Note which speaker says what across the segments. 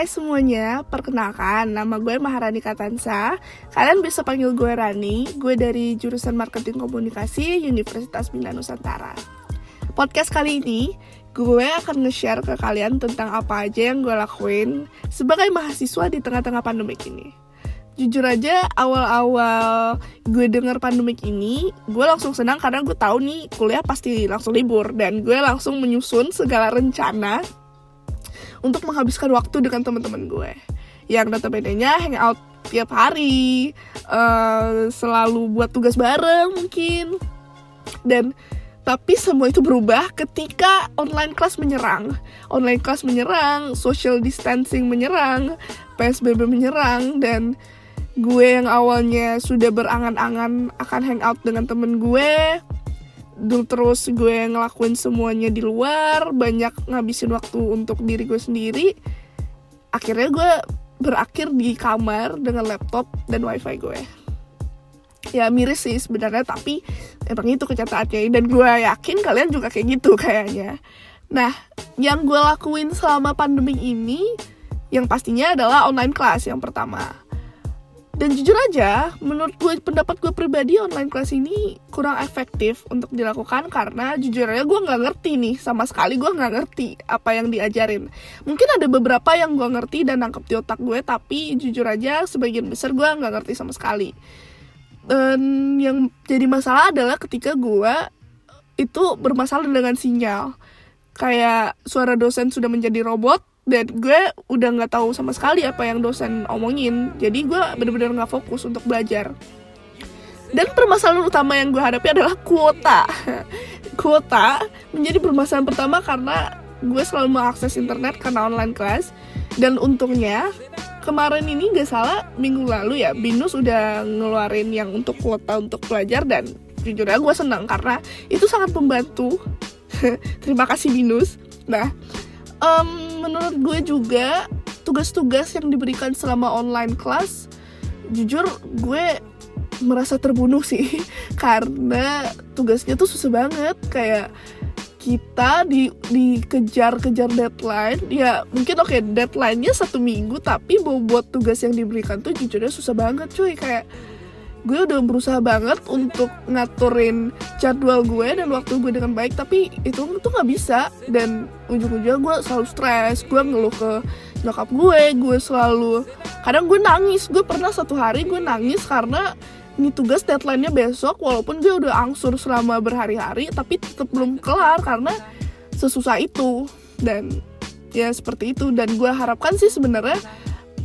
Speaker 1: Hai semuanya, perkenalkan nama gue Maharani Katansa. Kalian bisa panggil gue Rani, gue dari jurusan Marketing Komunikasi Universitas Bina Nusantara. Podcast kali ini, gue akan nge-share ke kalian tentang apa aja yang gue lakuin sebagai mahasiswa di tengah-tengah pandemik ini. Jujur aja awal-awal gue denger pandemik ini gue langsung senang karena gue tahu nih kuliah pasti langsung libur dan gue langsung menyusun segala rencana untuk menghabiskan waktu dengan teman-teman gue. Yang notabene-nya hangout tiap hari uh, selalu buat tugas bareng mungkin. Dan tapi semua itu berubah ketika online class menyerang. Online class menyerang social distancing menyerang psbb menyerang dan gue yang awalnya sudah berangan-angan akan hangout dengan temen gue dulu terus gue ngelakuin semuanya di luar banyak ngabisin waktu untuk diri gue sendiri akhirnya gue berakhir di kamar dengan laptop dan wifi gue. Ya miris sih sebenarnya tapi emang itu kenyataannya. Dan gue yakin kalian juga kayak gitu kayaknya. Nah yang gue lakuin selama pandemi ini yang pastinya adalah online class yang pertama dan jujur aja, menurut gue pendapat gue pribadi online kelas ini kurang efektif untuk dilakukan karena jujur aja gue nggak ngerti nih sama sekali gue nggak ngerti apa yang diajarin. Mungkin ada beberapa yang gue ngerti dan nangkep di otak gue, tapi jujur aja sebagian besar gue nggak ngerti sama sekali. Dan yang jadi masalah adalah ketika gue itu bermasalah dengan sinyal. Kayak suara dosen sudah menjadi robot, dan gue udah nggak tahu sama sekali apa yang dosen omongin. Jadi gue bener-bener nggak fokus untuk belajar. Dan permasalahan utama yang gue hadapi adalah kuota. Kuota menjadi permasalahan pertama karena gue selalu mengakses internet karena online class. Dan untungnya kemarin ini gak salah minggu lalu ya Binus udah ngeluarin yang untuk kuota untuk pelajar dan jujur aja gue senang karena itu sangat membantu terima kasih Binus. Nah um, menurut gue juga tugas-tugas yang diberikan selama online class jujur gue merasa terbunuh sih. Karena tugasnya tuh susah banget. Kayak kita di dikejar-kejar deadline. Ya mungkin oke okay, deadline-nya satu minggu tapi mau buat tugas yang diberikan tuh jujurnya susah banget cuy. Kayak gue udah berusaha banget untuk ngaturin jadwal gue dan waktu gue dengan baik tapi itu tuh nggak bisa. Dan ujung-ujungnya gue selalu stres gue ngeluh ke nyokap gue gue selalu kadang gue nangis. Gue pernah satu hari gue nangis karena ini tugas deadline-nya besok walaupun gue udah angsur selama berhari-hari tapi tetap belum kelar karena sesusah itu. Dan ya seperti itu. Dan gue harapkan sih sebenarnya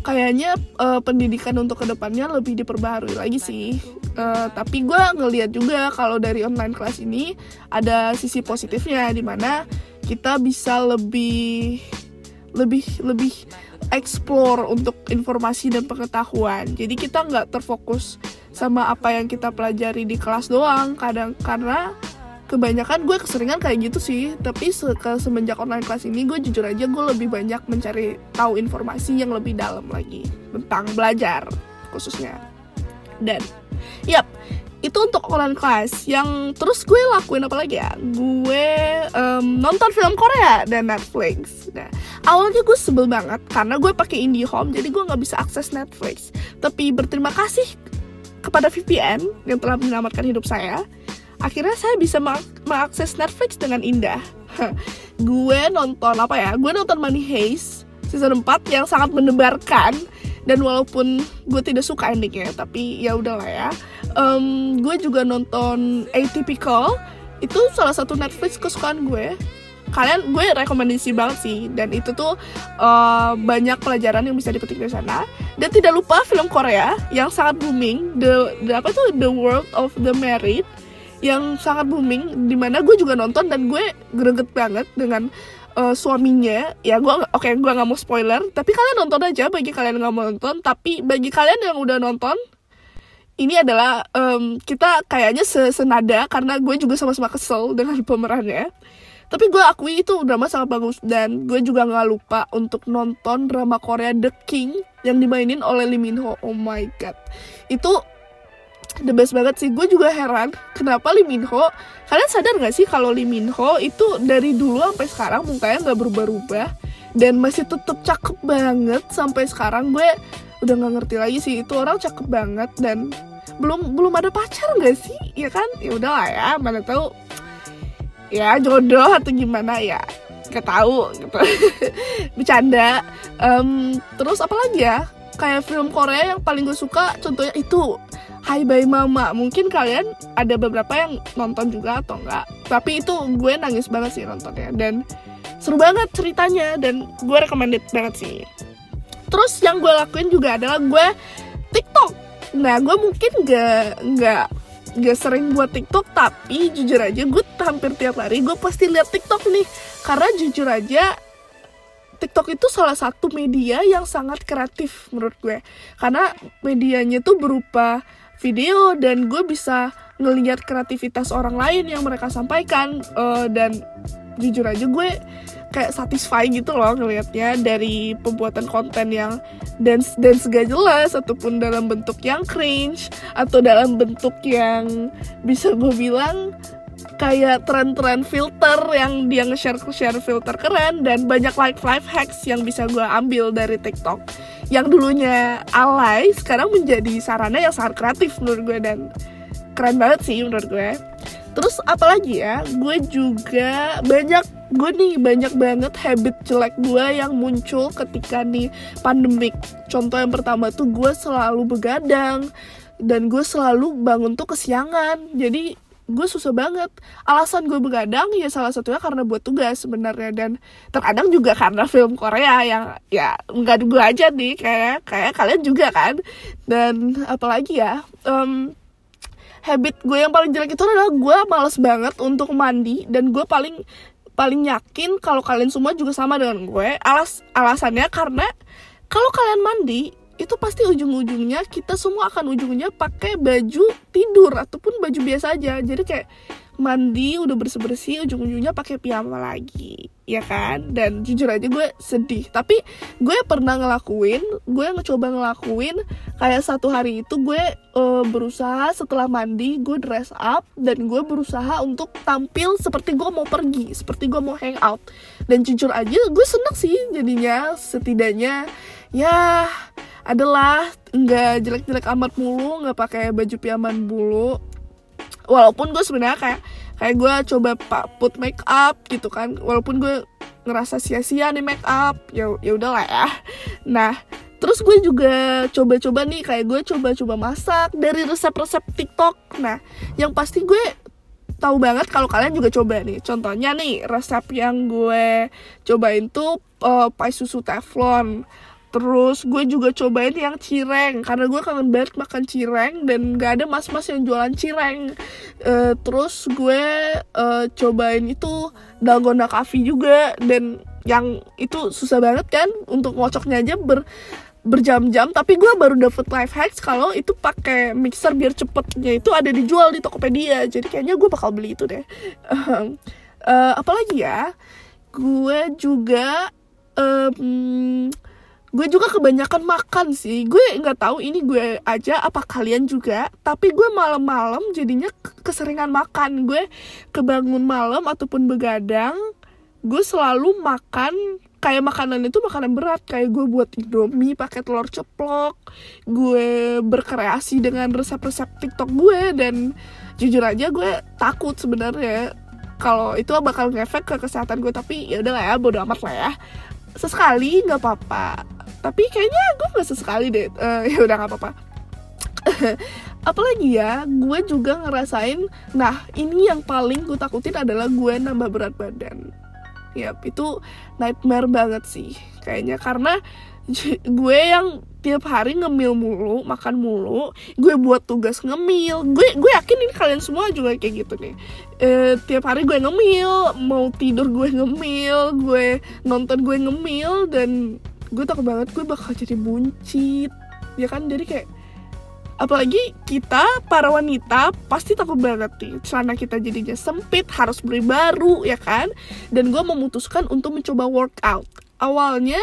Speaker 1: kayaknya uh, pendidikan untuk ke depannya lebih diperbaharui lagi sih. Uh, tapi gue ngeliat juga kalau dari online kelas ini ada sisi positifnya di mana kita bisa lebih lebih lebih explore untuk informasi dan pengetahuan. Jadi kita nggak terfokus sama apa yang kita pelajari di kelas doang kadang karena kebanyakan gue keseringan kayak gitu sih. Tapi se semenjak online kelas ini gue jujur aja gue lebih banyak mencari tahu informasi yang lebih dalam lagi. Tentang belajar khususnya. Dan yap itu untuk online kelas yang terus gue lakuin apa lagi ya? Gue um, nonton film Korea dan Netflix. Nah awalnya gue sebel banget karena gue pakai IndiHome jadi gue nggak bisa akses Netflix. Tapi berterima kasih kepada VPN yang telah menyelamatkan hidup saya akhirnya saya bisa mengakses Netflix dengan indah. Gue nonton apa ya? Gue nonton Money Heist season 4 yang sangat mendebarkan. Dan walaupun gue tidak suka endingnya tapi ya udahlah ya. Um, gue juga nonton Atypical. Itu salah satu Netflix kesukaan gue. Kalian gue rekomendasi banget sih. Dan itu tuh uh, banyak pelajaran yang bisa dipetik dari sana. Dan tidak lupa film Korea yang sangat booming. The, the apa tuh? The World of the Married yang sangat booming di mana gue juga nonton dan gue greget banget dengan uh, suaminya. Ya gue oke okay, gue nggak mau spoiler tapi kalian nonton aja. Bagi kalian nggak mau nonton tapi bagi kalian yang udah nonton ini adalah um, kita kayaknya senada karena gue juga sama-sama kesel dengan pemerannya. Tapi gue akui itu drama sangat bagus dan gue juga nggak lupa untuk nonton drama Korea The King yang dimainin oleh Lee Min Ho. Oh my god. Itu the best banget sih. Gue juga heran kenapa Lee Min Ho? Kalian sadar gak sih kalau Lee Min Ho itu dari dulu sampai sekarang mukanya nggak berubah-ubah? Dan masih tetap cakep banget sampai sekarang. Gue udah nggak ngerti lagi sih itu orang cakep banget dan belum belum ada pacar nggak sih? Ya kan? Ya udah lah ya mana tahu. Ya jodoh atau gimana ya? Nggak tahu gitu. Bercanda. Um, terus apa lagi ya? Kayak film Korea yang paling gue suka contohnya itu Hai Bye Mama. Mungkin kalian ada beberapa yang nonton juga atau enggak? Tapi itu gue nangis banget sih nontonnya. Dan seru banget ceritanya dan gue recommended banget sih. Terus yang gue lakuin juga adalah gue TikTok. Nah gue mungkin gak nggak gak sering buat TikTok tapi jujur aja gue hampir tiap hari gue pasti lihat TikTok nih. Karena jujur aja TikTok itu salah satu media yang sangat kreatif menurut gue. Karena medianya tuh berupa video dan gue bisa ngelihat kreativitas orang lain yang mereka sampaikan uh, dan jujur aja gue kayak satisfy gitu loh ngelihatnya dari pembuatan konten yang dance dance gak jelas ataupun dalam bentuk yang cringe atau dalam bentuk yang bisa gue bilang kayak tren-tren filter yang dia nge-share share filter keren dan banyak life life hacks yang bisa gue ambil dari TikTok. Yang dulunya alay sekarang menjadi sarana yang sangat kreatif menurut gue dan keren banget sih menurut gue terus apalagi ya? Gue juga banyak gue nih banyak banget habit jelek gue yang muncul ketika nih pandemik. Contoh yang pertama tuh gue selalu begadang dan gue selalu bangun tuh kesiangan. Jadi gue susah banget. Alasan gue begadang ya salah satunya karena buat tugas sebenarnya. Dan terkadang juga karena film Korea yang ya nggak gue aja nih. Kayak kayak kalian juga kan. Dan apalagi ya um, habit gue yang paling jelek itu adalah gue males banget untuk mandi. Dan gue paling paling yakin kalau kalian semua juga sama dengan gue. Alas alasannya karena kalau kalian mandi itu pasti ujung-ujungnya kita semua akan ujungnya pakai baju tidur ataupun baju biasa aja. Jadi kayak mandi udah bersih bersih ujung-ujungnya pakai piyama lagi ya kan? Dan jujur aja gue sedih. Tapi gue pernah ngelakuin gue ngecoba ngelakuin kayak satu hari itu gue uh, berusaha setelah mandi gue dress up dan gue berusaha untuk tampil seperti gue mau pergi seperti gue mau hang out. Dan jujur aja gue seneng sih jadinya setidaknya ya adalah nggak jelek-jelek amat mulu nggak pakai baju piaman bulu. Walaupun gue sebenarnya kayak kayak gue coba pak put make up gitu kan. Walaupun gue ngerasa sia-sia nih make up ya ya udahlah ya. Nah terus gue juga coba-coba nih kayak gue coba-coba masak dari resep-resep TikTok. Nah yang pasti gue tahu banget kalau kalian juga coba nih. Contohnya nih resep yang gue cobain tuh uh, pai susu teflon Terus gue juga cobain yang cireng. Karena gue kangen banget makan cireng dan gak ada mas-mas yang jualan cireng. Uh, terus gue uh, cobain itu dalgona coffee juga. Dan yang itu susah banget kan untuk ngocoknya aja ber berjam-jam. Tapi gue baru dapet life hacks kalau itu pakai mixer biar cepetnya itu ada dijual di Tokopedia. Jadi kayaknya gue bakal beli itu deh. Uh, uh, apalagi ya? Gue juga um, gue juga kebanyakan makan sih. Gue nggak tahu ini gue aja apa kalian juga tapi gue malam-malam jadinya keseringan makan. Gue kebangun malam ataupun begadang gue selalu makan kayak makanan itu makanan berat kayak gue buat indomie pakai telur ceplok gue berkreasi dengan resep-resep tiktok gue dan jujur aja gue takut sebenarnya kalau itu bakal ngefek ke kesehatan gue tapi ya udah lah ya bodo amat lah ya. Sesekali nggak apa-apa tapi kayaknya gue nggak sesekali deh uh, ya udah nggak apa-apa. Apalagi ya gue juga ngerasain nah ini yang paling gue takutin adalah gue nambah berat badan. Ya itu nightmare banget sih kayaknya. Karena gue yang tiap hari ngemil mulu makan mulu gue buat tugas ngemil. Gue gue yakin ini kalian semua juga kayak gitu nih. E, tiap hari gue ngemil mau tidur gue ngemil gue nonton gue ngemil dan gue takut banget gue bakal jadi buncit ya kan? Jadi kayak apalagi kita para wanita pasti takut banget nih. Celana kita jadinya sempit harus beli baru ya kan? Dan gue memutuskan untuk mencoba workout. Awalnya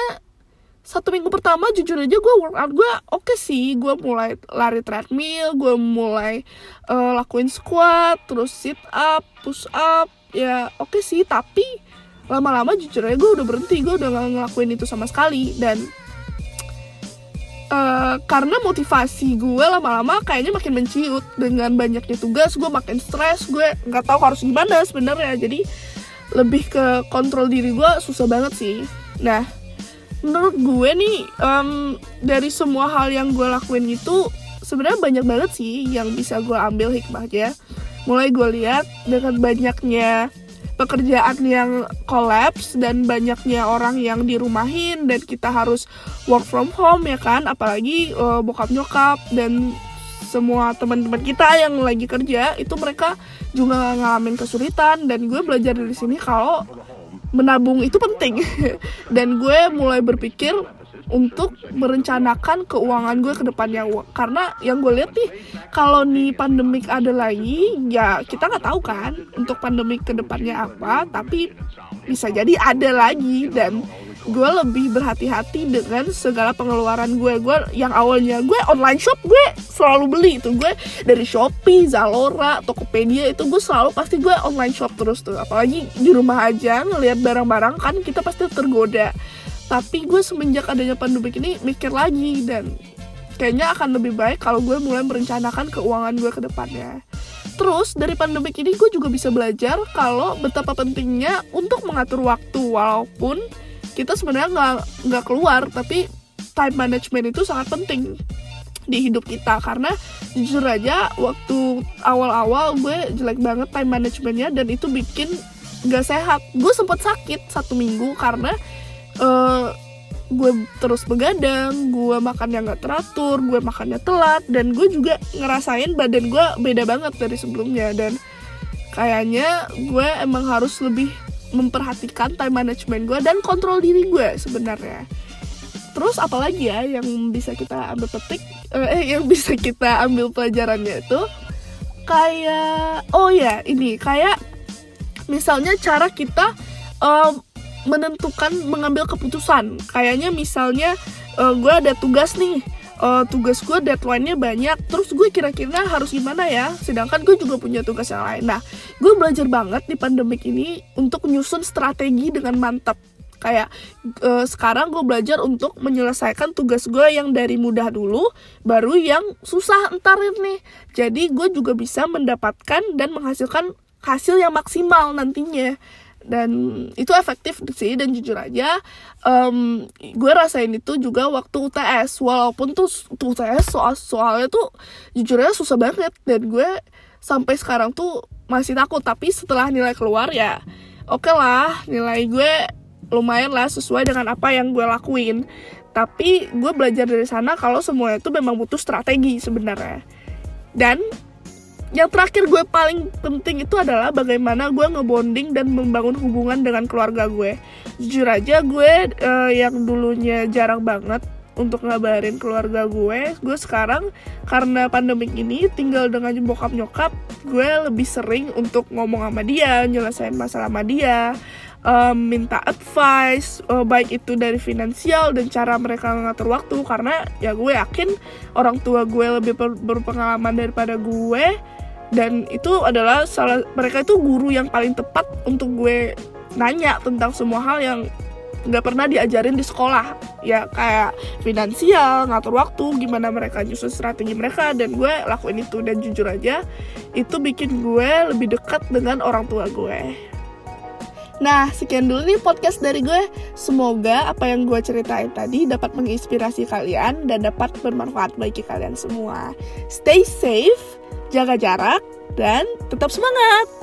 Speaker 1: satu minggu pertama jujur aja gue workout gue oke okay sih. Gue mulai lari treadmill gue mulai uh, lakuin squat terus sit up push up ya oke okay sih. Tapi lama-lama jujur aja gue udah berhenti gue udah gak ngelakuin itu sama sekali. Dan uh, karena motivasi gue lama-lama kayaknya makin menciut dengan banyaknya tugas gue makin stres gue nggak tahu harus gimana sebenarnya. Jadi lebih ke kontrol diri gue susah banget sih. Nah menurut gue nih um, dari semua hal yang gue lakuin itu sebenarnya banyak banget sih yang bisa gue ambil hikmahnya. Mulai gue lihat dengan banyaknya pekerjaan yang kolaps dan banyaknya orang yang dirumahin dan kita harus work from home ya kan? Apalagi uh, bokap nyokap dan semua teman-teman kita yang lagi kerja itu mereka juga ngalamin kesulitan. Dan gue belajar dari sini kalau menabung itu penting. Dan gue mulai berpikir untuk merencanakan keuangan gue ke depannya. Karena yang gue lihat nih kalau nih pandemik ada lagi ya kita nggak tahu kan untuk pandemik ke depannya apa tapi bisa jadi ada lagi. Dan gue lebih berhati-hati dengan segala pengeluaran gue. Gue yang awalnya gue online shop gue selalu beli itu. Gue dari shopee zalora tokopedia itu gue selalu pasti gue online shop terus tuh. Apalagi di rumah aja ngelihat barang-barang kan kita pasti tergoda tapi gue semenjak adanya pandemi ini mikir lagi dan kayaknya akan lebih baik kalau gue mulai merencanakan keuangan gue ke depannya. Terus dari pandemi ini gue juga bisa belajar kalau betapa pentingnya untuk mengatur waktu. Walaupun kita sebenarnya nggak nggak keluar tapi time management itu sangat penting di hidup kita. Karena jujur aja waktu awal-awal gue jelek banget time managementnya dan itu bikin gak sehat. Gue sempet sakit satu minggu karena uh, gue terus begadang, gue makannya nggak teratur, gue makannya telat, dan gue juga ngerasain badan gue beda banget dari sebelumnya dan kayaknya gue emang harus lebih memperhatikan time management gue dan kontrol diri gue sebenarnya. Terus apalagi ya yang bisa kita ambil petik, eh yang bisa kita ambil pelajarannya itu kayak oh ya ini kayak misalnya cara kita um, menentukan mengambil keputusan. Kayaknya misalnya uh, gue ada tugas nih. Uh, tugas gue deadline-nya banyak. Terus gue kira-kira harus gimana ya? Sedangkan gue juga punya tugas yang lain. Nah gue belajar banget di pandemik ini untuk nyusun strategi dengan mantap kayak uh, sekarang gue belajar untuk menyelesaikan tugas gue yang dari mudah dulu baru yang susah entar nih. Jadi gue juga bisa mendapatkan dan menghasilkan hasil yang maksimal nantinya dan itu efektif sih dan jujur aja um, gue rasain itu juga waktu UTS walaupun tuh, tuh UTS soal soalnya tuh jujur aja susah banget. Dan gue sampai sekarang tuh masih takut. Tapi setelah nilai keluar ya oke okay lah nilai gue lumayan lah sesuai dengan apa yang gue lakuin. Tapi gue belajar dari sana kalau semuanya itu memang butuh strategi sebenarnya. Dan yang terakhir gue paling penting itu adalah bagaimana gue ngebonding dan membangun hubungan dengan keluarga gue. Jujur aja gue uh, yang dulunya jarang banget untuk ngabarin keluarga gue gue sekarang karena pandemik ini tinggal dengan bokap nyokap gue lebih sering untuk ngomong sama dia nyelesain masalah sama dia um, minta advice uh, baik itu dari finansial dan cara mereka ngatur waktu. Karena ya gue yakin orang tua gue lebih berpengalaman daripada gue dan itu adalah salah mereka itu guru yang paling tepat untuk gue nanya tentang semua hal yang nggak pernah diajarin di sekolah ya kayak finansial ngatur waktu gimana mereka nyusun strategi mereka dan gue lakuin itu dan jujur aja itu bikin gue lebih dekat dengan orang tua gue Nah, sekian dulu nih podcast dari gue. Semoga apa yang gue ceritain tadi dapat menginspirasi kalian dan dapat bermanfaat bagi kalian semua. Stay safe, jaga jarak, dan tetap semangat!